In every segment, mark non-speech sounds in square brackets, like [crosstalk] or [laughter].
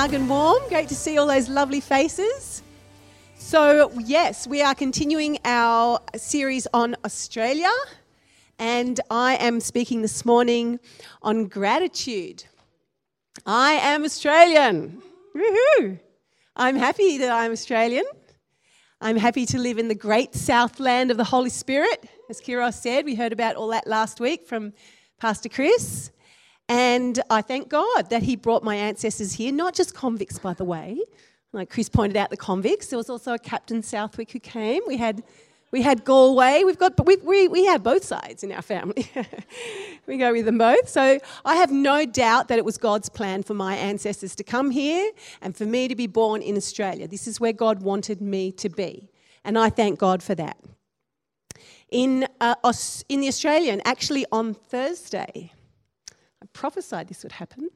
snug and warm. Great to see all those lovely faces. So, yes, we are continuing our series on Australia, and I am speaking this morning on gratitude. I am Australian. Woohoo! I'm happy that I'm Australian. I'm happy to live in the great southland of the Holy Spirit. As Kiros said, we heard about all that last week from Pastor Chris. And I thank God that He brought my ancestors here, not just convicts, by the way. Like Chris pointed out, the convicts. There was also a Captain Southwick who came. We had, we had Galway. We've got, we, we, we have both sides in our family. [laughs] we go with them both. So I have no doubt that it was God's plan for my ancestors to come here and for me to be born in Australia. This is where God wanted me to be. And I thank God for that. In, uh, in the Australian, actually on Thursday, I prophesied this would happen.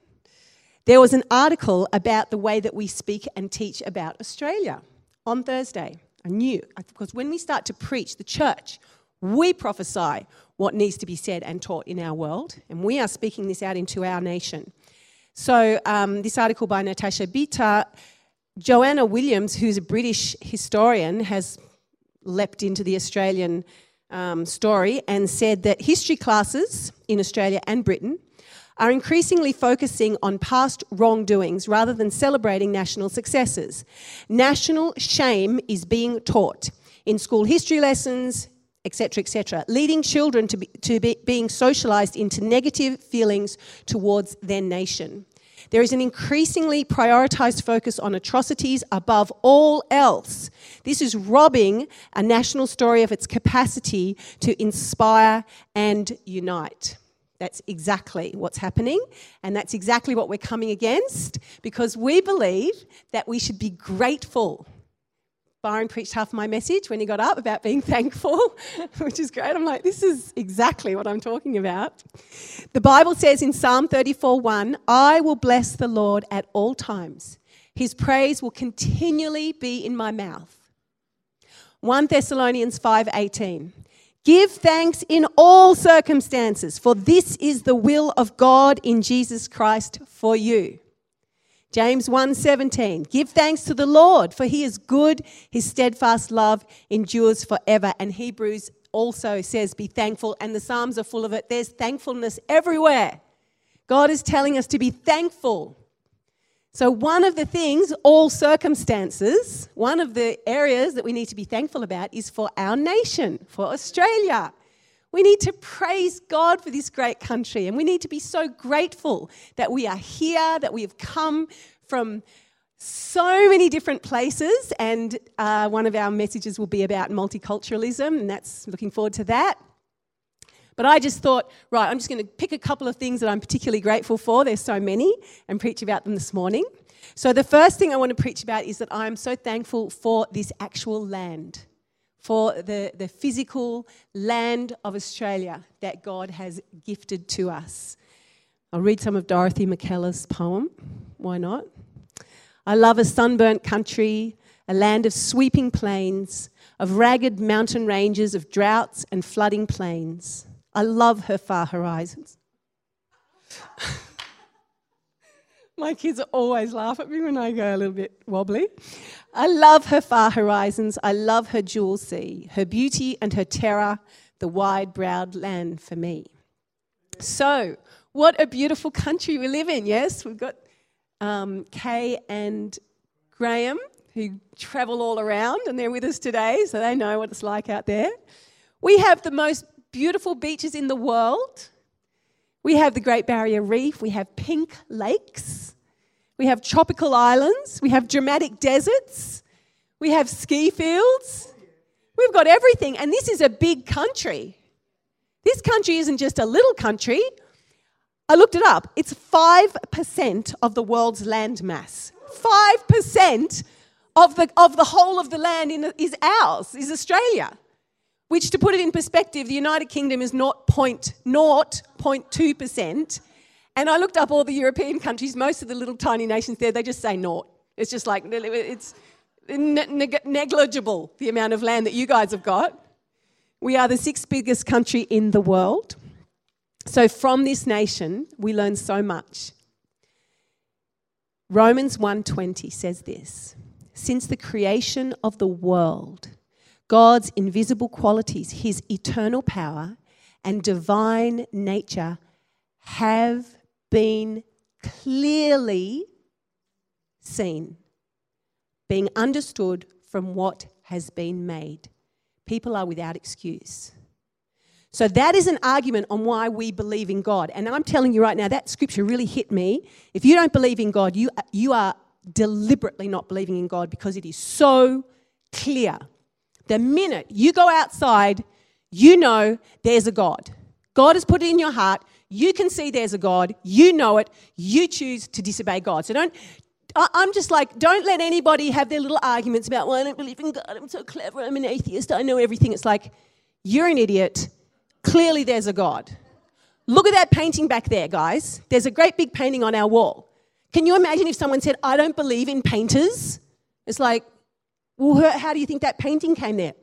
There was an article about the way that we speak and teach about Australia on Thursday. I knew, because when we start to preach the church, we prophesy what needs to be said and taught in our world, and we are speaking this out into our nation. So, um, this article by Natasha Bita, Joanna Williams, who's a British historian, has leapt into the Australian um, story and said that history classes in Australia and Britain are increasingly focusing on past wrongdoings rather than celebrating national successes. National shame is being taught in school history lessons, etc., etc., leading children to, be, to be, being socialized into negative feelings towards their nation. There is an increasingly prioritized focus on atrocities above all else. This is robbing a national story of its capacity to inspire and unite. That's exactly what's happening, and that's exactly what we're coming against because we believe that we should be grateful. Byron preached half my message when he got up about being [laughs] thankful, which is great. I'm like, this is exactly what I'm talking about. The Bible says in Psalm 34:1, I will bless the Lord at all times. His praise will continually be in my mouth. 1 Thessalonians 5:18. Give thanks in all circumstances, for this is the will of God in Jesus Christ for you. James 1:17 Give thanks to the Lord for he is good his steadfast love endures forever. And Hebrews also says be thankful and the psalms are full of it. There's thankfulness everywhere. God is telling us to be thankful so one of the things all circumstances one of the areas that we need to be thankful about is for our nation for Australia we need to praise God for this great country, and we need to be so grateful that we are here, that we have come from so many different places. And uh, one of our messages will be about multiculturalism, and that's looking forward to that. But I just thought, right, I'm just going to pick a couple of things that I'm particularly grateful for. There's so many, and preach about them this morning. So, the first thing I want to preach about is that I am so thankful for this actual land for the, the physical land of Australia that God has gifted to us. I'll read some of Dorothy Mackellar's poem. Why not? I love a sunburnt country, a land of sweeping plains, of ragged mountain ranges, of droughts and flooding plains. I love her far horizons. [laughs] My kids always laugh at me when I go a little bit wobbly. I love her far horizons. I love her jewel sea, her beauty and her terror, the wide browed land for me. So, what a beautiful country we live in, yes? We've got um, Kay and Graham who travel all around and they're with us today, so they know what it's like out there. We have the most beautiful beaches in the world. We have the Great Barrier Reef, we have pink lakes, we have tropical islands, we have dramatic deserts, we have ski fields. We've got everything, and this is a big country. This country isn't just a little country. I looked it up. It's 5% of the world's land mass. 5% of the, of the whole of the land in, is ours, is Australia. Which, to put it in perspective, the United Kingdom is not 0.2%. And I looked up all the European countries, most of the little tiny nations there, they just say naught. It's just like, it's negligible the amount of land that you guys have got. We are the sixth biggest country in the world. So from this nation, we learn so much. Romans 1:20 says this, since the creation of the world, God's invisible qualities, his eternal power and divine nature have been clearly seen, being understood from what has been made. People are without excuse. So that is an argument on why we believe in God. And I'm telling you right now, that scripture really hit me. If you don't believe in God, you, you are deliberately not believing in God because it is so clear. The minute you go outside, you know there's a God. God has put it in your heart. You can see there's a God. You know it. You choose to disobey God. So don't. I'm just like, don't let anybody have their little arguments about, well, I don't believe in God. I'm so clever. I'm an atheist. I know everything. It's like, you're an idiot. Clearly, there's a God. Look at that painting back there, guys. There's a great big painting on our wall. Can you imagine if someone said, I don't believe in painters? It's like, well, how do you think that painting came there?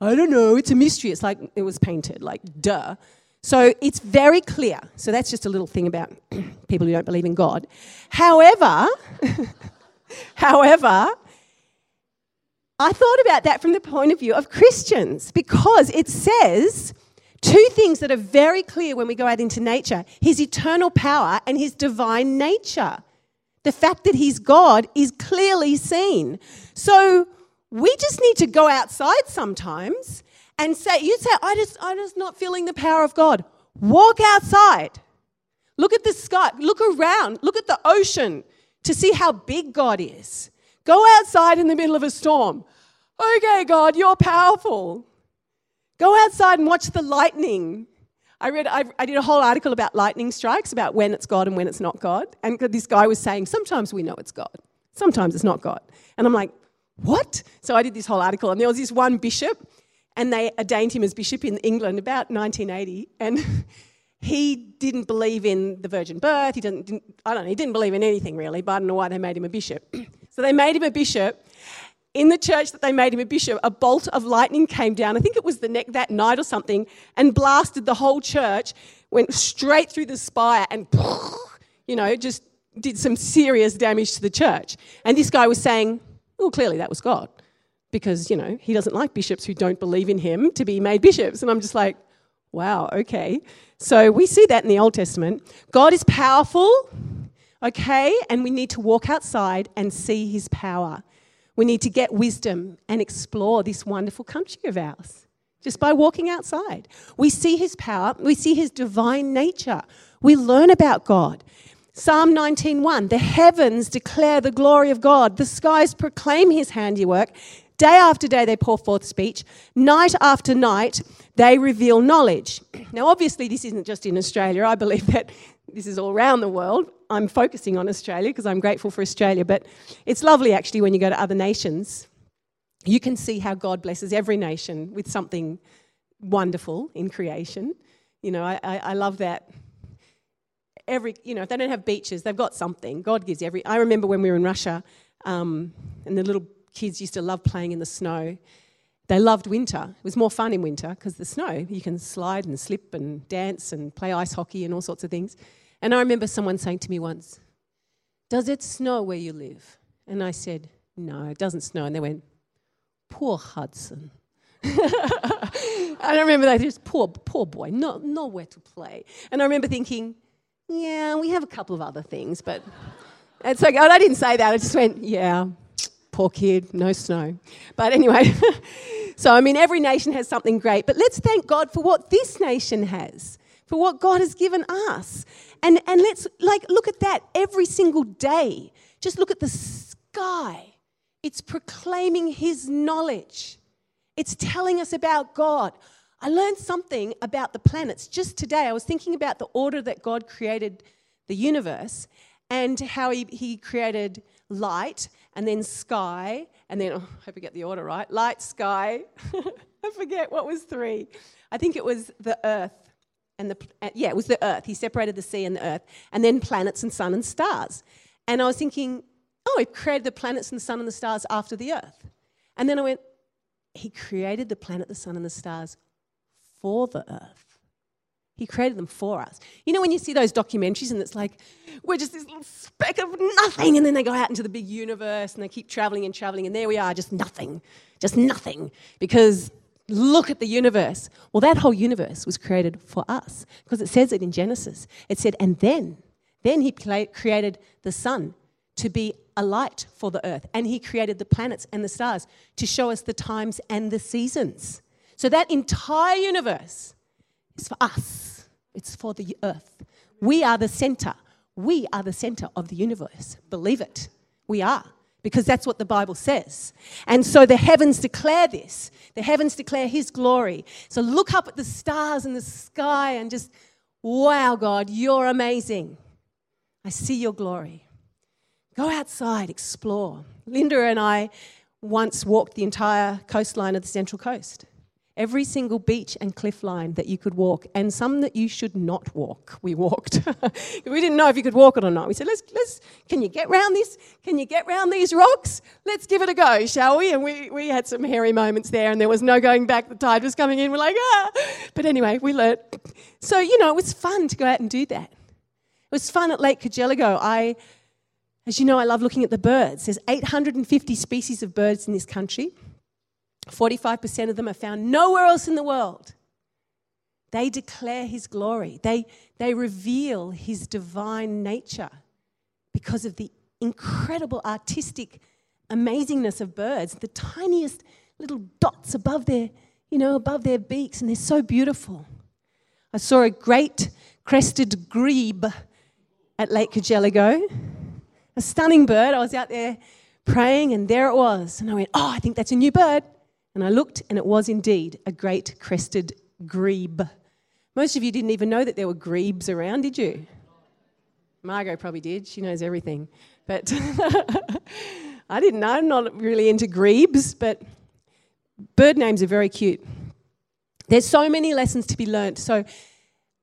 I don't know. It's a mystery. It's like it was painted, like, duh. So it's very clear. So that's just a little thing about [clears throat] people who don't believe in God. However, [laughs] however, I thought about that from the point of view of Christians because it says Two things that are very clear when we go out into nature his eternal power and his divine nature. The fact that he's God is clearly seen. So we just need to go outside sometimes and say, you say, I just, I'm just not feeling the power of God. Walk outside. Look at the sky. Look around. Look at the ocean to see how big God is. Go outside in the middle of a storm. Okay, God, you're powerful. Go outside and watch the lightning. I read, I, I, did a whole article about lightning strikes, about when it's God and when it's not God. And this guy was saying, sometimes we know it's God, sometimes it's not God. And I'm like, what? So I did this whole article, and there was this one bishop, and they ordained him as bishop in England about 1980. And [laughs] he didn't believe in the virgin birth. He didn't, didn't, I don't know, he didn't believe in anything really, but I don't know why they made him a bishop. [clears throat] so they made him a bishop, in the church that they made him a bishop, a bolt of lightning came down. I think it was the neck that night or something, and blasted the whole church, went straight through the spire, and [laughs] you know, just did some serious damage to the church. And this guy was saying, well, clearly that was God, because you know he doesn't like bishops who don't believe in him to be made bishops. And I'm just like, wow, okay. So we see that in the Old Testament. God is powerful, okay, and we need to walk outside and see his power. We need to get wisdom and explore this wonderful country of ours just by walking outside. We see his power, we see his divine nature. We learn about God. Psalm 19:1 The heavens declare the glory of God, the skies proclaim his handiwork. Day after day they pour forth speech, night after night they reveal knowledge. [clears throat] Now obviously this isn't just in Australia. I believe that this is all around the world. I'm focusing on Australia because I'm grateful for Australia, but it's lovely actually when you go to other nations. You can see how God blesses every nation with something wonderful in creation. You know, I, I, love that. Every, you know, if they don't have beaches, they've got something. God gives every. I remember when we were in Russia, um, and the little kids used to love playing in the snow. They loved winter. It was more fun in winter because the snow, you can slide and slip and dance and play ice hockey and all sorts of things. And I remember someone saying to me once, Does it snow where you live? And I said, No, it doesn't snow. And they went, Poor Hudson. [laughs] I remember that just poor, poor boy, no, nowhere to play. And I remember thinking, yeah, we have a couple of other things, but it's like, I didn't say that. I just went, yeah, poor kid, no snow. But anyway, [laughs] so I mean, every nation has something great, but let's thank God for what this nation has, for what God has given us. And, and let's like look at that every single day. Just look at the sky. It's proclaiming his knowledge. It's telling us about God. I learned something about the planets just today. I was thinking about the order that God created the universe and how he, he created light, and then sky, and then, oh, [laughs] I hope I get the order right light, sky. [laughs] I forget what was three. I think it was the earth. And the, yeah, it was the earth. He separated the sea and the earth, and then planets and sun and stars. And I was thinking, oh, he created the planets and the sun and the stars after the earth. And then I went, he created the planet, the sun, and the stars for the earth. He created them for us. You know, when you see those documentaries and it's like, we're just this little speck of nothing, and then they go out into the big universe and they keep traveling and traveling, and there we are, just nothing, just nothing. Because look at the universe. Well, that whole universe was created for us because it says it in Genesis. It said, and then, then he created the sun to be a light for the earth, and he created the planets and the stars to show us the times and the seasons. So that entire universe is for us, it's for the earth. We are the center. We are the center of the universe. Believe it. We are. Because that's what the Bible says. And so the heavens declare this. The heavens declare His glory. So look up at the stars in the sky and just, wow, God, you're amazing. I see your glory. Go outside, explore. Linda and I once walked the entire coastline of the Central Coast every single beach and cliff line that you could walk, and some that you should not walk. We walked. [laughs] we didn't know if you could walk it or not. We said, let's, let's, can you get round this? Can you get round these rocks? Let's give it a go, shall we? And we, we had some hairy moments there, and there was no going back. The tide was coming in. We're like, ah. But anyway, we learnt. So, you know, it was fun to go out and do that. It was fun at Lake Cargelligo. I, as you know, I love looking at the birds. There's 850 species of birds in this country. 45% of them are found nowhere else in the world. They declare his glory, they, they reveal his divine nature because of the incredible artistic amazingness of birds, the tiniest little dots above their, you know, above their beaks, and they're so beautiful. I saw a great crested grebe at Lake Cargelligo, a stunning bird. I was out there praying, and there it was. And I went, Oh, I think that's a new bird. And I looked, and it was indeed a great crested grebe. Most of you didn't even know that there were grebes around, did you? Margot probably did. She knows everything. But [laughs] I didn't. I'm not really into grebes, but bird names are very cute. There's so many lessons to be learnt. So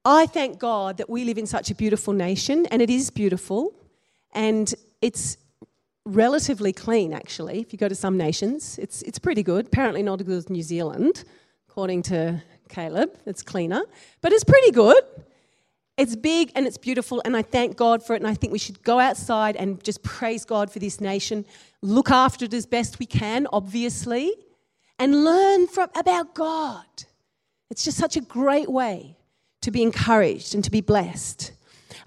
I thank God that we live in such a beautiful nation, and it is beautiful. And it's relatively clean, actually. If you go to some nations, it's, it's pretty good. Apparently, not as good as New Zealand, according to Caleb. It's cleaner, but it's pretty good. It's big and it's beautiful, and I thank God for it. And I think we should go outside and just praise God for this nation, look after it as best we can, obviously, and learn from, about God. It's just such a great way to be encouraged and to be blessed.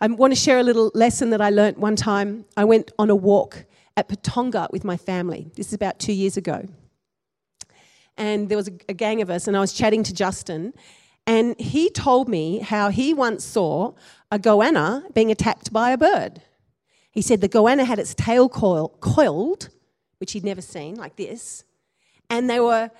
I want to share a little lesson that I learned one time. I went on a walk at Patonga with my family. This is about two years ago. And there was a, a gang of us, and I was chatting to Justin, and he told me how he once saw a goanna being attacked by a bird. He said the goanna had its tail coil, coiled, which he'd never seen, like this, and they were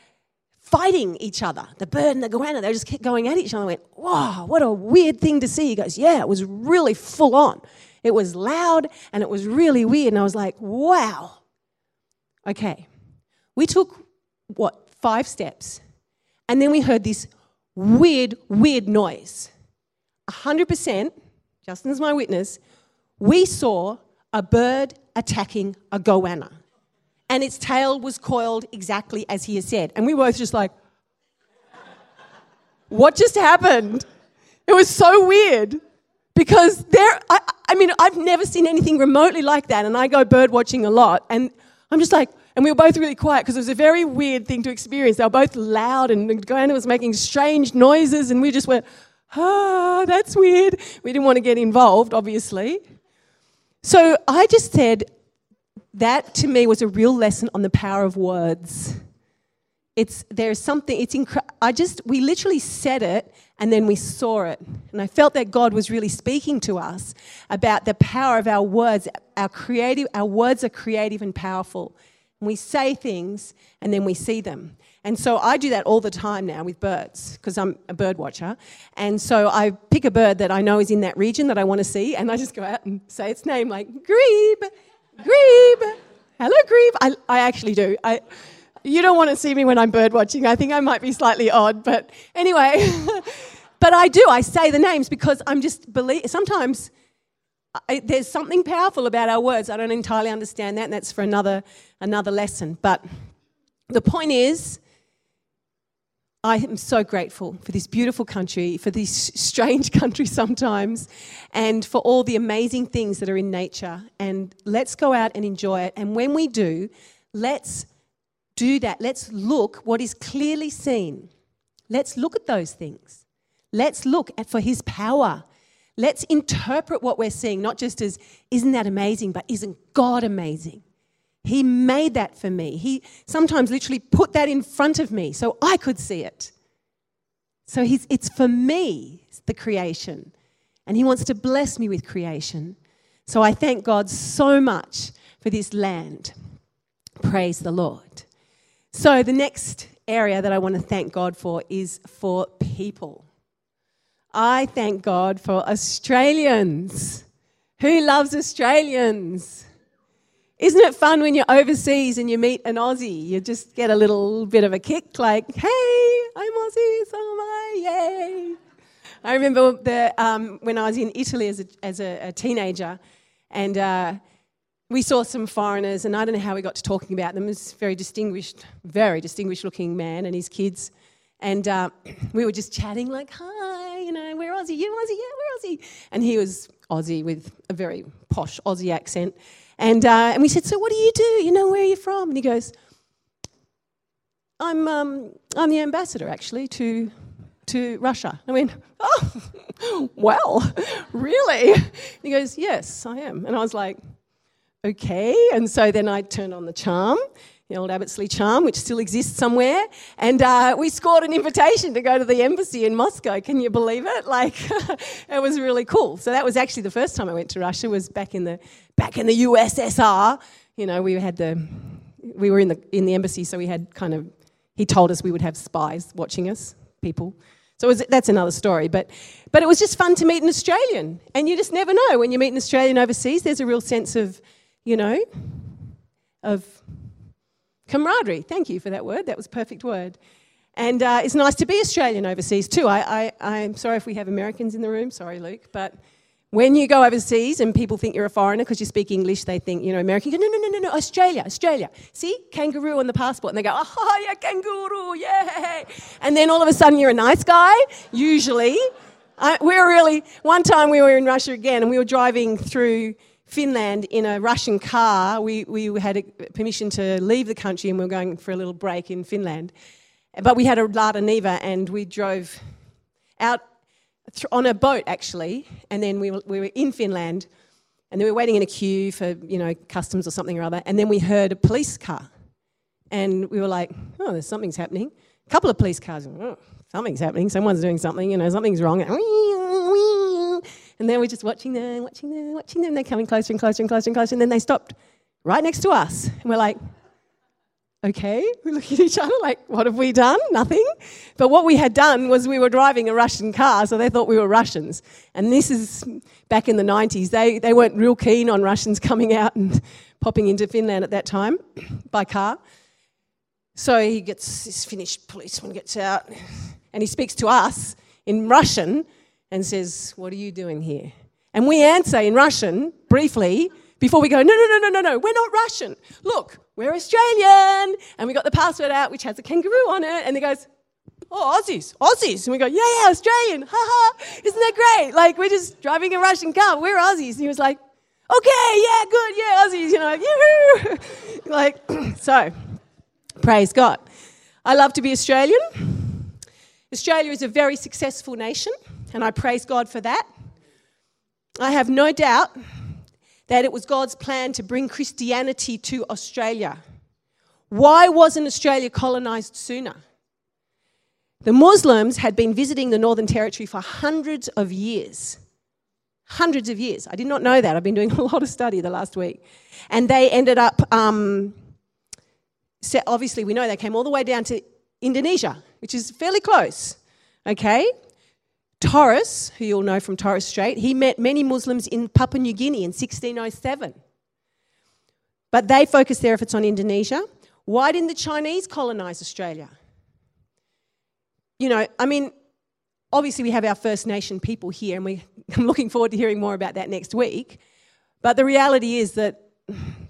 fighting each other. The bird and the goanna, they just kept going at each other. I went, wow, what a weird thing to see. He goes, yeah, it was really full on. It was loud and it was really weird. And I was like, wow. Okay. We took, what, five steps. And then we heard this weird, weird noise. 100%, Justin's my witness, we saw a bird attacking a goanna. And its tail was coiled exactly as he had said. And we were both just like, what just happened? It was so weird because there, I, I mean, I've never seen anything remotely like that, and I go bird watching a lot, and I'm just like, and we were both really quiet because it was a very weird thing to experience. They were both loud, and Goanna was making strange noises, and we just went, ah, that's weird. We didn't want to get involved, obviously. So I just said, that to me was a real lesson on the power of words. It's there's something. It's incre- I just we literally said it and then we saw it. And I felt that God was really speaking to us about the power of our words. Our creative, our words are creative and powerful. And we say things and then we see them. And so I do that all the time now with birds because I'm a bird watcher. And so I pick a bird that I know is in that region that I want to see and I just go out and say its name like grebe. Grebe. Hello, Grebe. I, I actually do. I, you don't want to see me when I'm bird watching. I think I might be slightly odd, but anyway. [laughs] but I do. I say the names because I'm just believe. Sometimes I, there's something powerful about our words. I don't entirely understand that, and that's for another another lesson. But the point is, I am so grateful for this beautiful country, for this strange [laughs] country sometimes, and for all the amazing things that are in nature. And let's go out and enjoy it. And when we do, let's do that. Let's look what is clearly seen. Let's look at those things. Let's look at for his power. Let's interpret what we're seeing, not just as, isn't that amazing, but isn't God amazing? He made that for me. He sometimes literally put that in front of me so I could see it. So he's, it's for me, the creation. And He wants to bless me with creation. So I thank God so much for this land. Praise the Lord. So the next area that I want to thank God for is for people. I thank God for Australians. Who loves Australians? Isn't it fun when you're overseas and you meet an Aussie? You just get a little bit of a kick, like, hey, I'm Aussie, so am I, yay. I remember the, um, when I was in Italy as a, as a, a teenager, and uh, we saw some foreigners, and I don't know how we got to talking about them. A very distinguished, very distinguished looking man and his kids. And uh, we were just chatting, like, hi, you know, we're Aussie, you Aussie, yeah, we're Aussie. And he was Aussie with a very posh Aussie accent. And, uh, and we said, So what do you do? You know, where are you from? And he goes, I'm, um, I'm the ambassador, actually, to, to Russia. I went, Oh, [laughs] well, really? And he goes, Yes, I am. And I was like, Okay. And so then I turned on the charm the old Abbotsley charm, which still exists somewhere. And uh, we scored an invitation to go to the embassy in Moscow. Can you believe it? Like, [laughs] it was really cool. So that was actually the first time I went to Russia. Was back in the back in the USSR. You know, we had the we were in the in the embassy, so we had kind of he told us we would have spies watching us, people. So was, that's another story. But but it was just fun to meet an Australian, and you just never know when you meet an Australian overseas. There's a real sense of, you know, of Camaraderie. Thank you for that word. That was perfect word. And uh, it's nice to be Australian overseas too. I, I, I'm sorry if we have Americans in the room. Sorry, Luke. But when you go overseas and people think you're a foreigner because you speak English, they think, you know, American. No, no, no, no, no, Australia, Australia. See, kangaroo on the passport. And they go, oh, yeah, kangaroo, yay. And then all of a sudden you're a nice guy, usually. I, we're really, one time we were in Russia again and we were driving through Finland in a Russian car. We, we had permission to leave the country and we were going for a little break in Finland. But we had a Lada Niva and we drove out on a boat actually, and then we were, we were in Finland and we were waiting in a queue for you know customs or something or other, and then we heard a police car, and we were like, oh, there's something's happening. A couple of police cars, oh, something's happening. Someone's doing something. You know, something's wrong. And then we're just watching them, watching them, watching them. They're coming closer and closer and closer and closer. And then they stopped right next to us. And we're like, okay. We look at each other like, what have we done? Nothing. But what we had done was we were driving a Russian car, so they thought we were Russians. And this is back in the 90s. They, they weren't real keen on Russians coming out and [laughs] popping into Finland at that time [clears throat] by car. So he gets, this Finnish policeman gets out and he speaks to us in Russian and says, What are you doing here? And we answer in Russian briefly before we go, No, no, no, no, no, no, we're not Russian. Look, we're Australian. And we got the passport out, which has a kangaroo on it. And he goes, Oh, Aussies, Aussies. And we go, Yeah, yeah, Australian. Ha ha. Isn't that great? Like, we're just driving a Russian car. We're Aussies. And he was like, Okay, yeah, good, yeah, Aussies. You know, like, [laughs] like [clears throat] so, praise God. I love to be Australian. Australia is a very successful nation and I praise God for that. I have no doubt that it was God's plan to bring Christianity to Australia. Why wasn't Australia colonized sooner? The Muslims had been visiting the Northern Territory for hundreds of years. Hundreds of years. I did not know that. I've been doing a lot of study the last week. And they ended up, um, obviously, we know they came all the way down to Indonesia, which is fairly close. Okay? Torres, who you'll know from Torres Strait, he met many Muslims in Papua New Guinea in 1607. But they focused their efforts on Indonesia. Why didn't the Chinese colonize Australia? You know, I mean, obviously we have our First Nation people here, and we, [laughs] I'm looking forward to hearing more about that next week. But the reality is that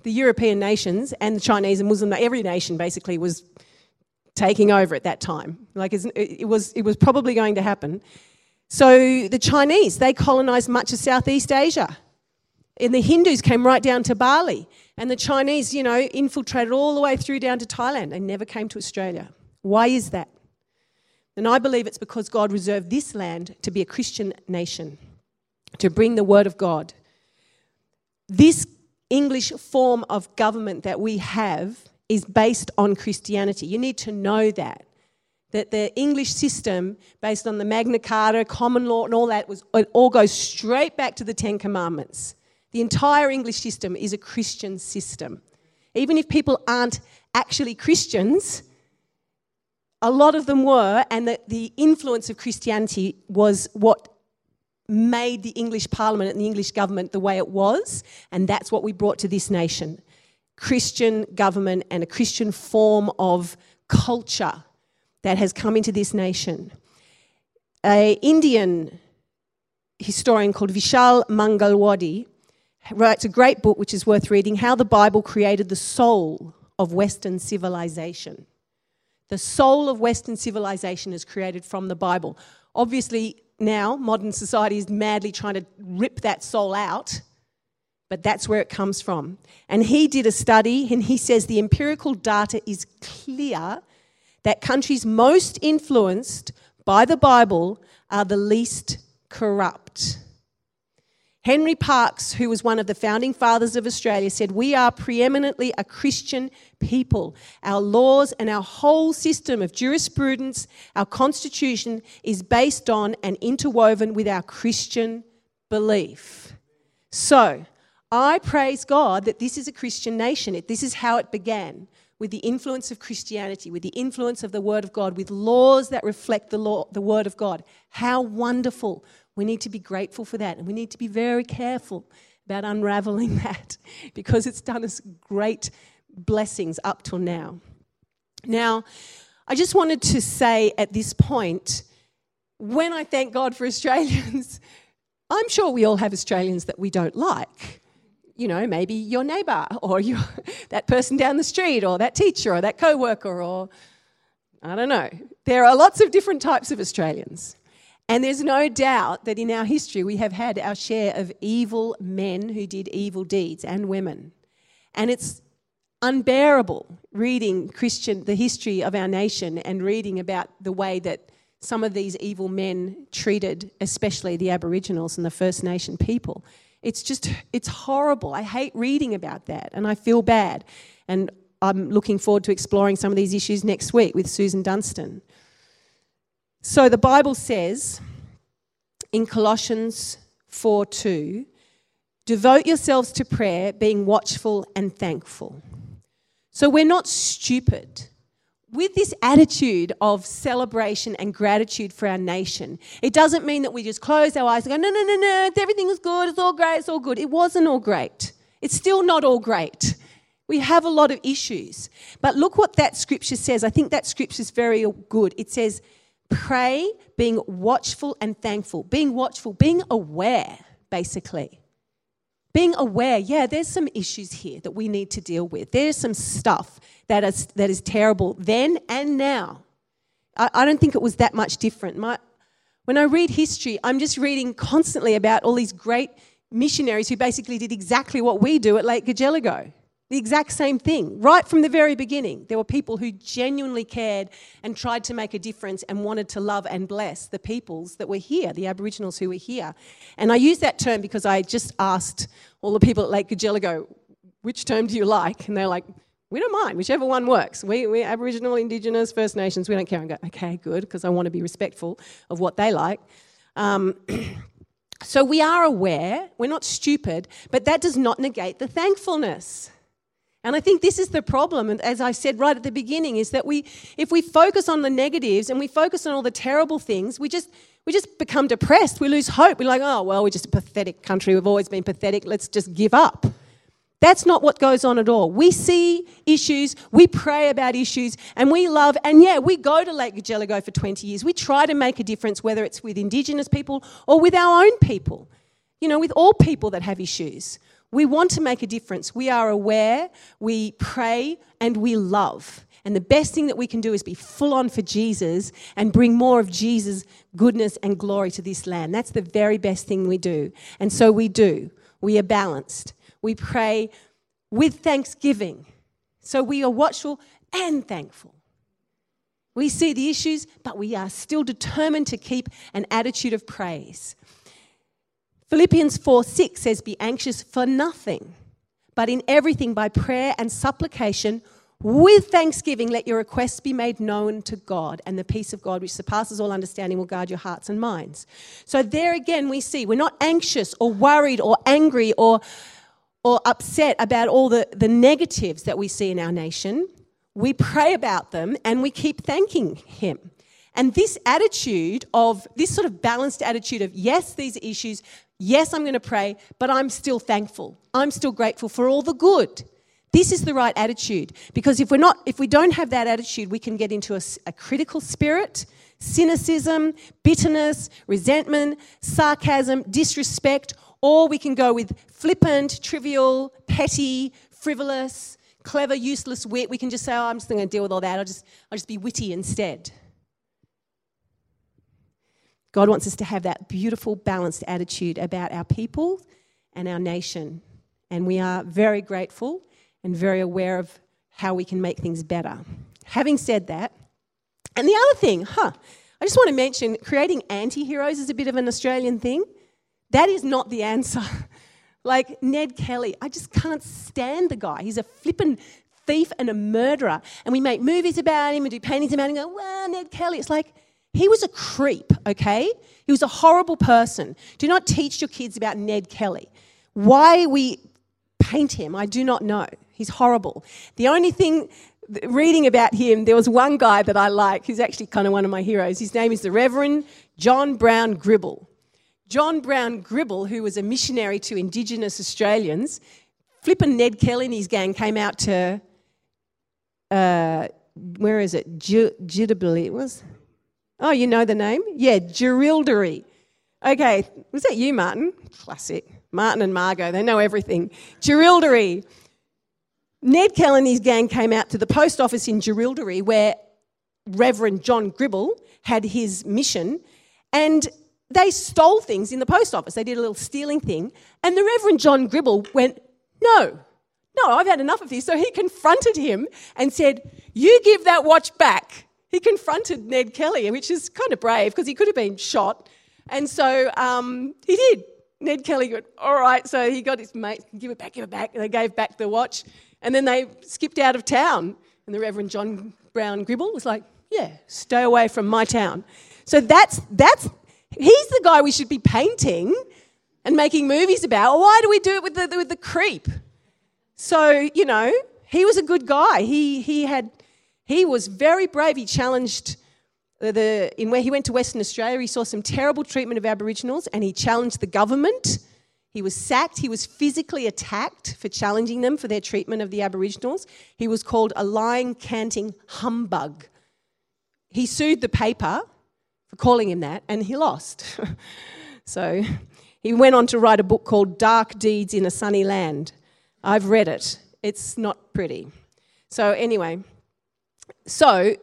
the European nations and the Chinese and Muslim, every nation basically was taking over at that time. Like it was, it was probably going to happen. So the Chinese, they colonized much of Southeast Asia. And the Hindus came right down to Bali. And the Chinese, you know, infiltrated all the way through down to Thailand. They never came to Australia. Why is that? And I believe it's because God reserved this land to be a Christian nation, to bring the word of God. This English form of government that we have is based on Christianity. You need to know that. That the English system, based on the Magna Carta, common law, and all that, was, it all goes straight back to the Ten Commandments. The entire English system is a Christian system. Even if people aren't actually Christians, a lot of them were, and the, the influence of Christianity was what made the English Parliament and the English government the way it was, and that's what we brought to this nation. Christian government and a Christian form of culture that has come into this nation. A Indian historian called Vishal Mangalwadi writes a great book which is worth reading How the Bible Created the Soul of Western Civilization. The soul of Western civilization is created from the Bible. Obviously, now modern society is madly trying to rip that soul out but that's where it comes from. And he did a study and he says the empirical data is clear that countries most influenced by the Bible are the least corrupt. Henry Parkes, who was one of the founding fathers of Australia, said, We are preeminently a Christian people. Our laws and our whole system of jurisprudence, our constitution, is based on and interwoven with our Christian belief. So, I praise God that this is a Christian nation. This is how it began with the influence of Christianity, with the influence of the Word of God, with laws that reflect the, law, the Word of God. How wonderful. We need to be grateful for that, and we need to be very careful about unraveling [laughs] that because it's done us great blessings up till now. Now, I just wanted to say at this point when I thank God for Australians, [laughs] I'm sure we all have Australians that we don't like you know, maybe your neighbor or your, [laughs] that person down the street or that teacher or that co worker or I don't know. There are lots of different types of Australians. And there's no doubt that in our history we have had our share of evil men who did evil deeds and women. And it's unbearable reading Christian the history of our nation and reading about the way that some of these evil men treated especially the aboriginals and the first nation people it's just, it's horrible. I hate reading about that and I feel bad. And I'm looking forward to exploring some of these issues next week with Susan Dunstan. So the Bible says in Colossians 4 2, devote yourselves to prayer, being watchful and thankful. So we're not stupid with this attitude of celebration and gratitude for our nation, it doesn't mean that we just close our eyes and go, no, no, no, no, everything is good, it's all great, it's all good. It wasn't all great. It's still not all great. We have a lot of issues. But look what that scripture says. I think that scripture is very good. It says, pray, being watchful and thankful. Being watchful, being aware, basically being aware, yeah, there's some issues here that we need to deal with. There's some stuff that is, that is terrible then and now. I, I don't think it was that much different. My, when I read history, I'm just reading constantly about all these great missionaries who basically did exactly what we do at Lake Cargelligo. The exact same thing, right from the very beginning. There were people who genuinely cared and tried to make a difference and wanted to love and bless the peoples that were here, the Aboriginals who were here. And I use that term because I just asked all the people at Lake Cargelligo, which term do you like? And they're like, we don't mind, whichever one works. We, we're Aboriginal, Indigenous, First Nations, we don't care. And go, okay, good, because I want to be respectful of what they like. Um, [clears throat] so we are aware, we're not stupid, but that does not negate the thankfulness. And I think this is the problem, and as I said right at the beginning, is that we, if we focus on the negatives and we focus on all the terrible things, we just we just become depressed. We lose hope. We're like, oh well, we're just a pathetic country. We've always been pathetic. Let's just give up. That's not what goes on at all. We see issues, we pray about issues, and we love, and yeah, we go to Lake Cargelligo for 20 years. We try to make a difference, whether it's with Indigenous people or with our own people, you know, with all people that have issues. We want to make a difference. We are aware, we pray, and we love. And the best thing that we can do is be full on for Jesus and bring more of Jesus' goodness and glory to this land. That's the very best thing we do. And so we do. We are balanced we pray with thanksgiving. So we are watchful and thankful. We see the issues, but we are still determined to keep an attitude of praise. Philippians 4 6 says, Be anxious for nothing, but in everything by prayer and supplication, with thanksgiving, let your requests be made known to God, and the peace of God, which surpasses all understanding, will guard your hearts and minds. So, there again, we see we're not anxious or worried or angry or or upset about all the, the negatives that we see in our nation, we pray about them and we keep thanking Him. And this attitude of, this sort of balanced attitude of, yes, these issues, yes, I'm going to pray, but I'm still thankful. I'm still grateful for all the good. This is the right attitude because if we're not, if we don't have that attitude, we can get into a, a critical spirit, cynicism, bitterness, resentment, sarcasm, disrespect, or we can go with flippant, trivial, petty, frivolous, clever, useless wit. We can just say, oh, I'm just going to deal with all that. I'll just, I'll just be witty instead. God wants us to have that beautiful, balanced attitude about our people and our nation. And we are very grateful and very aware of how we can make things better. Having said that, and the other thing, huh, I just want to mention creating anti heroes is a bit of an Australian thing. That is not the answer. [laughs] like Ned Kelly, I just can't stand the guy. He's a flippin' thief and a murderer. And we make movies about him and do paintings about him and go, well, Ned Kelly. It's like, he was a creep, okay? He was a horrible person. Do not teach your kids about Ned Kelly. Why we paint him, I do not know. He's horrible. The only thing reading about him, there was one guy that I like who's actually kind of one of my heroes. His name is the Reverend John Brown Gribble. John Brown Gribble, who was a missionary to Indigenous Australians, flippin' Ned Kelly and his gang came out to, uh, where is it? Jidabili. was. Oh, you know the name? Yeah, Jerilderie. Okay, was that you, Martin? Classic. Martin and Margot, they know everything. Jerilderie. Ned Kelly and his gang came out to the post office in Jerilderie where Reverend John Gribble had his mission, and they stole things in the post office. They did a little stealing thing. And the Reverend John Gribble went, No, no, I've had enough of this. So he confronted him and said, You give that watch back. He confronted Ned Kelly, which is kind of brave because he could have been shot. And so um, he did. Ned Kelly went, All right. So he got his mate, give it back, give it back. And they gave back the watch. And then they skipped out of town. And the Reverend John Brown Gribble was like, Yeah, stay away from my town. So that's, that's He's the guy we should be painting and making movies about. Why do we do it with the, with the creep? So, you know, he was a good guy. He, he, had, he was very brave. He challenged uh, the, in where he went to Western Australia, he saw some terrible treatment of Aboriginals and he challenged the government. He was sacked. He was physically attacked for challenging them for their treatment of the Aboriginals. He was called a lying, canting humbug. He sued the paper for calling him that, and he lost. [laughs] so he went on to write a book called Dark Deeds in a Sunny Land. I've read it, it's not pretty. So, anyway, so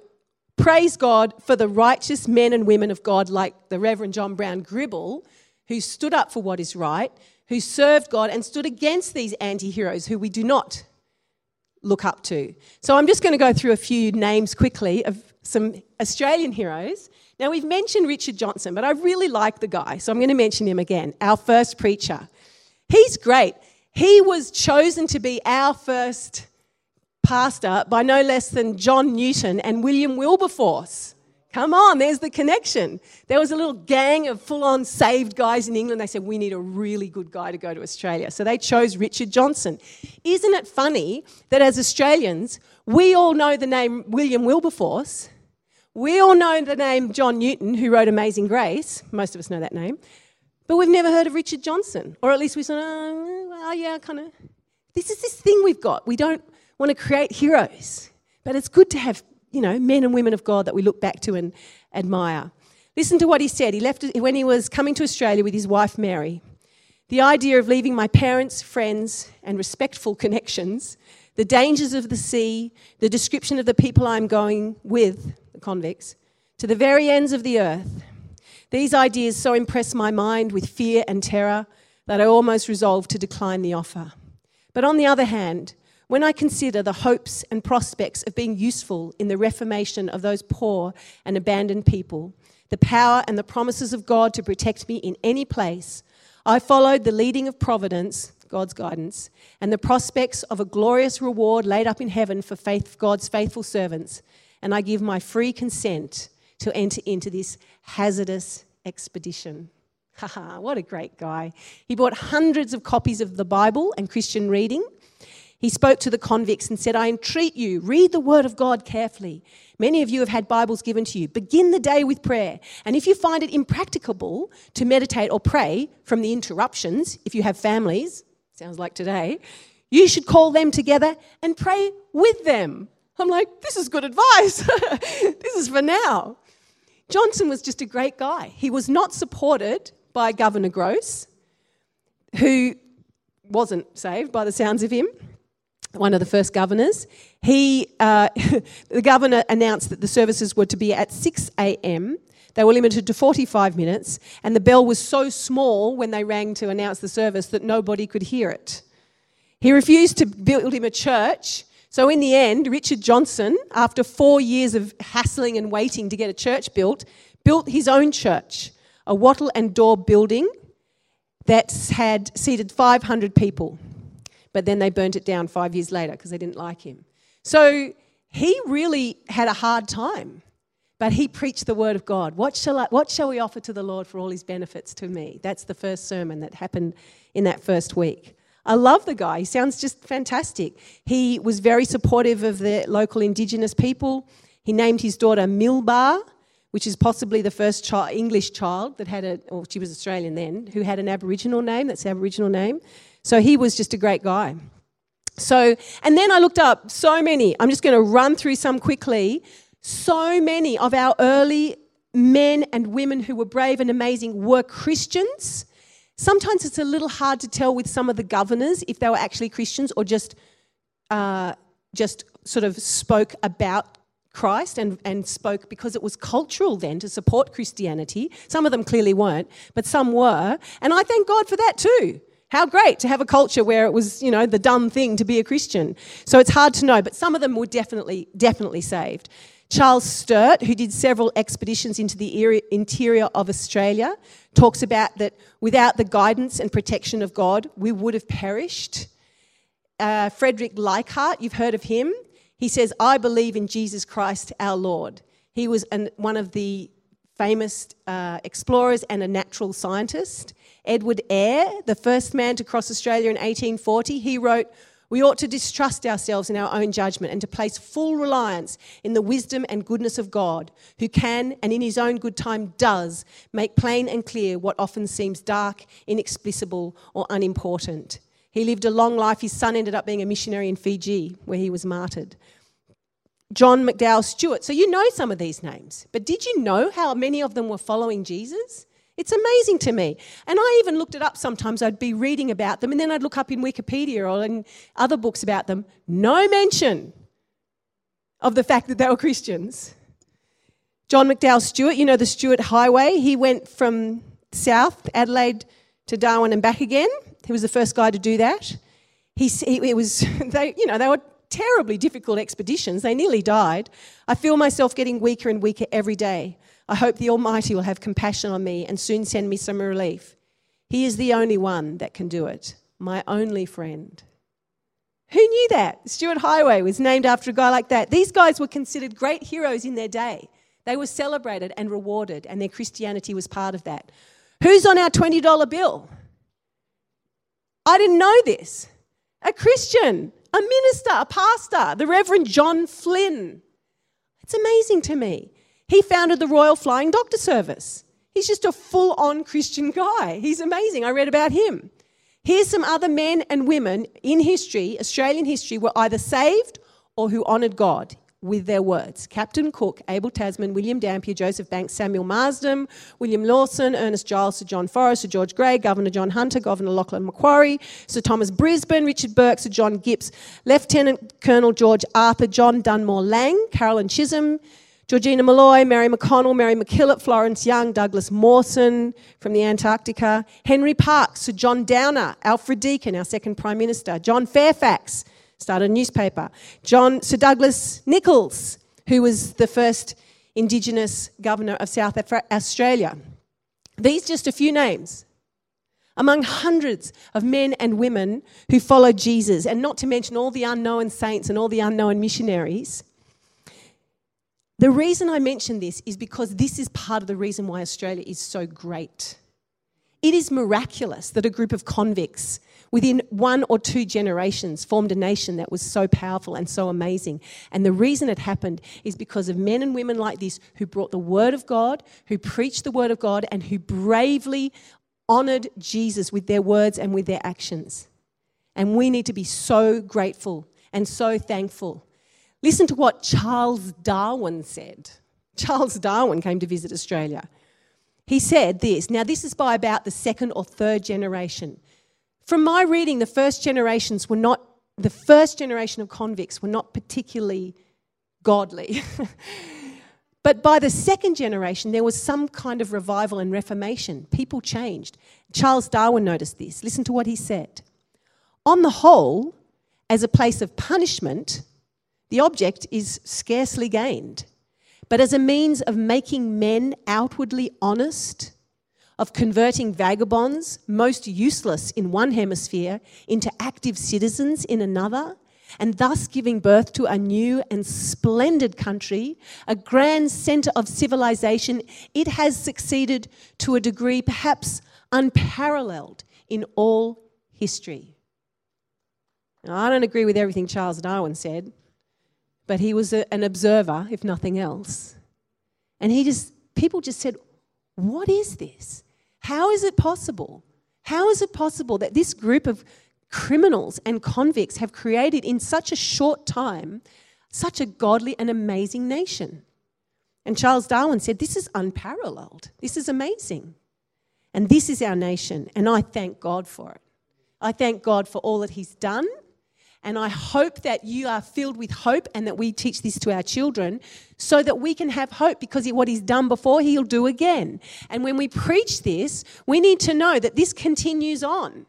praise God for the righteous men and women of God like the Reverend John Brown Gribble, who stood up for what is right, who served God and stood against these anti heroes who we do not look up to. So I'm just going to go through a few names quickly of some Australian heroes now, we've mentioned Richard Johnson, but I really like the guy, so I'm going to mention him again. Our first preacher. He's great. He was chosen to be our first pastor by no less than John Newton and William Wilberforce. Come on, there's the connection. There was a little gang of full on saved guys in England. They said, We need a really good guy to go to Australia. So they chose Richard Johnson. Isn't it funny that as Australians, we all know the name William Wilberforce, we all know the name John Newton, who wrote Amazing Grace. Most of us know that name. But we've never heard of Richard Johnson. Or at least we said, oh, well, yeah, kind of. This is this thing we've got. We don't want to create heroes, but it's good to have, you know, men and women of God that we look back to and admire. Listen to what he said. He left when he was coming to Australia with his wife Mary. The idea of leaving my parents, friends, and respectful connections, the dangers of the sea, the description of the people I'm going with, the convicts, to the very ends of the earth. These ideas so impressed my mind with fear and terror that I almost resolved to decline the offer. But on the other hand, when I consider the hopes and prospects of being useful in the reformation of those poor and abandoned people, the power and the promises of God to protect me in any place, I followed the leading of providence, God's guidance, and the prospects of a glorious reward laid up in heaven for faith, God's faithful servants, and I give my free consent to enter into this hazardous expedition. Haha, what a great guy. He bought hundreds of copies of the Bible and Christian reading. He spoke to the convicts and said, I entreat you, read the word of God carefully. Many of you have had Bibles given to you. Begin the day with prayer. And if you find it impracticable to meditate or pray from the interruptions, if you have families, sounds like today, you should call them together and pray with them. I'm like, this is good advice. [laughs] this is for now. Johnson was just a great guy. He was not supported by Governor Grose, who wasn't saved by the sounds of him, one of the first governors. He, uh, [laughs] the governor announced that the services were to be at 6 a.m. They were limited to 45 minutes, and the bell was so small when they rang to announce the service that nobody could hear it. He refused to build him a church, so in the end, Richard Johnson, after four years of hassling and waiting to get a church built, built his own church a wattle and daub building that had seated 500 people. But then they burnt it down five years later because they didn't like him. So he really had a hard time, but he preached the word of God. What shall, I, what shall we offer to the Lord for all his benefits to me? That's the first sermon that happened in that first week. I love the guy. He sounds just fantastic. He was very supportive of the local indigenous people. He named his daughter Milbah, which is possibly the first child, English child that had a, or she was Australian then, who had an Aboriginal name. That's the Aboriginal name. So he was just a great guy. So, and then I looked up so many, I'm just going to run through some quickly. So many of our early men and women who were brave and amazing were Christians. Sometimes it's a little hard to tell with some of the governors if they were actually Christians or just, uh, just sort of spoke about Christ and, and spoke because it was cultural then to support Christianity. Some of them clearly weren't, but some were. And I thank God for that too. How great to have a culture where it was, you know, the dumb thing to be a Christian. So it's hard to know, but some of them were definitely, definitely saved. Charles Sturt, who did several expeditions into the interior of Australia, talks about that without the guidance and protection of God, we would have perished. Uh, Frederick Leichhardt, you've heard of him. He says, I believe in Jesus Christ our Lord. He was an, one of the famous uh, explorers and a natural scientist. Edward Eyre, the first man to cross Australia in 1840, he wrote, We ought to distrust ourselves in our own judgment and to place full reliance in the wisdom and goodness of God, who can, and in his own good time does, make plain and clear what often seems dark, inexplicable, or unimportant. He lived a long life. His son ended up being a missionary in Fiji, where he was martyred. John McDouall Stuart. So you know some of these names, but did you know how many of them were following Jesus? It's amazing to me. And I even looked it up sometimes. I'd be reading about them, and then I'd look up in Wikipedia or in other books about them. No mention of the fact that they were Christians. John McDouall Stuart, you know the Stuart Highway, he went from south, Adelaide to Darwin and back again. He was the first guy to do that. He, it was, [laughs] they, you know, they were terribly difficult expeditions. They nearly died. I feel myself getting weaker and weaker every day. I hope the Almighty will have compassion on me and soon send me some relief. He is the only one that can do it, my only friend. Who knew that? Stuart Highway was named after a guy like that. These guys were considered great heroes in their day. They were celebrated and rewarded, and their Christianity was part of that. Who's on our $20 bill? I didn't know this. A Christian, a minister, a pastor, the Reverend John Flynn. It's amazing to me. He founded the Royal Flying Doctor Service. He's just a full on Christian guy. He's amazing. I read about him. Here's some other men and women in history, Australian history, were either saved or who honoured God with their words. Captain Cook, Abel Tasman, William Dampier, Joseph Banks, Samuel Marsden, William Lawson, Ernest Giles, Sir John Forrest, Sir George Grey, Governor John Hunter, Governor Lachlan Macquarie, Sir Thomas Brisbane, Richard Bourke, Sir John Gipps, Lieutenant Colonel George Arthur, John Dunmore Lang, Carolyn Chisholm, Georgina Molloy, Mary McConnell, Mary MacKillop, Florence Young, Douglas Mawson from the Antarctica, Henry Parkes, Sir John Downer, Alfred Deakin, our second Prime Minister, John Fairfax, started a newspaper, John Sir Douglas Nicholls, who was the first Indigenous governor of South Australia. These just a few names among hundreds of men and women who followed Jesus, and not to mention all the unknown saints and all the unknown missionaries. The reason I mention this is because this is part of the reason why Australia is so great. It is miraculous that a group of convicts within one or two generations formed a nation that was so powerful and so amazing. And the reason it happened is because of men and women like this who brought the word of God, who preached the word of God, and who bravely honored Jesus with their words and with their actions. And we need to be so grateful and so thankful Listen to what Charles Darwin said. Charles Darwin came to visit Australia. He said this. Now, this is by about the second or third generation. From my reading, the first generations were not, the first generation of convicts were not particularly godly. [laughs] but by the second generation, there was some kind of revival and reformation. People changed. Charles Darwin noticed this. Listen to what he said. On the whole, as a place of punishment, the object is scarcely gained. But as a means of making men outwardly honest, of converting vagabonds, most useless in one hemisphere, into active citizens in another, and thus giving birth to a new and splendid country, a grand centre of civilization, it has succeeded to a degree perhaps unparalleled in all history. Now, I don't agree with everything Charles Darwin said, but he was a, an observer, if nothing else. And he just, people just said, What is this? How is it possible? How is it possible that this group of criminals and convicts have created in such a short time such a godly and amazing nation? And Charles Darwin said, This is unparalleled. This is amazing. And this is our nation. And I thank God for it. I thank God for all that He's done and I hope that you are filled with hope and that we teach this to our children so that we can have hope because what He's done before, He'll do again. And when we preach this, we need to know that this continues on.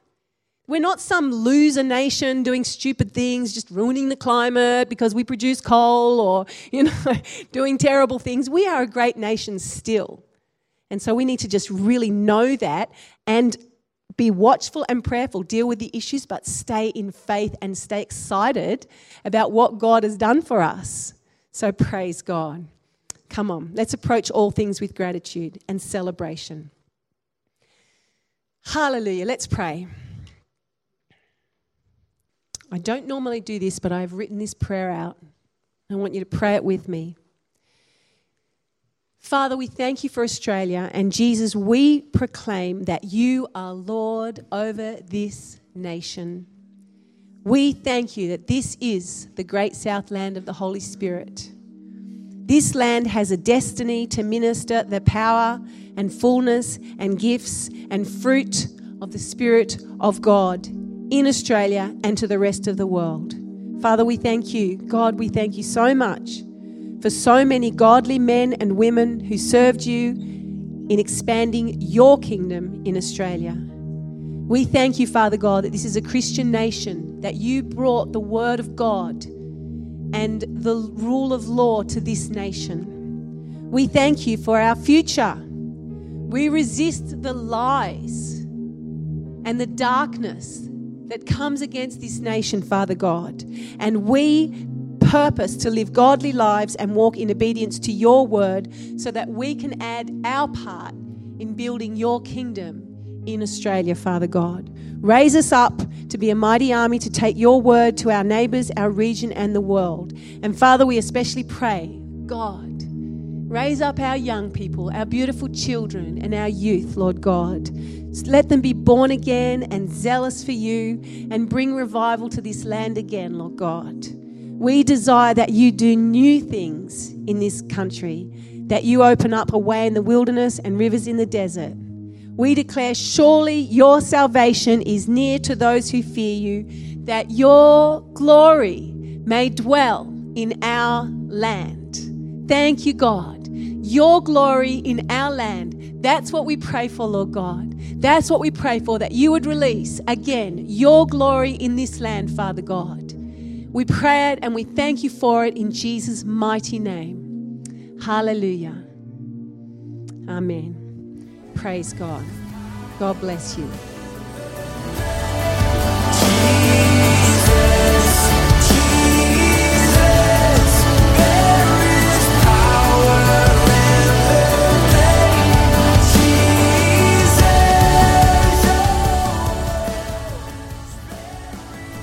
We're not some loser nation doing stupid things, just ruining the climate because we produce coal or, [laughs] you know, doing terrible things. We are a great nation still. And so we need to just really know that and be watchful and prayerful, deal with the issues, but stay in faith and stay excited about what God has done for us. So praise God. Come on, let's approach all things with gratitude and celebration. Hallelujah. Let's pray. I don't normally do this, but I've written this prayer out. I want you to pray it with me. Father, we thank you for Australia. And Jesus, we proclaim that you are Lord over this nation. We thank you that this is the great south land of the Holy Spirit. This land has a destiny to minister the power and fullness and gifts and fruit of the Spirit of God in Australia and to the rest of the world. Father, we thank you. God, we thank you so much for so many godly men and women who served you in expanding your kingdom in Australia. We thank you, Father God, that this is a Christian nation, that you brought the word of God and the rule of law to this nation. We thank you for our future. We resist the lies and the darkness that comes against this nation, Father God. And we purpose to live godly lives and walk in obedience to your word so that we can add our part in building your kingdom in Australia, Father God. Raise us up to be a mighty army to take your word to our neighbours, our region, and the world. And Father, we especially pray, God, Raise up our young people, our beautiful children, and our youth, Lord God. Let them be born again and zealous for you and bring revival to this land again, Lord God. We desire that you do new things in this country, that you open up a way in the wilderness and rivers in the desert. We declare, surely your salvation is near to those who fear you, that your glory may dwell in our land. Thank you, God your glory in our land. That's what we pray for, Lord God. That's what we pray for, that you would release again your glory in this land, Father God. We pray it and we thank you for it in Jesus' mighty name. Hallelujah. Amen. Praise God. God bless you.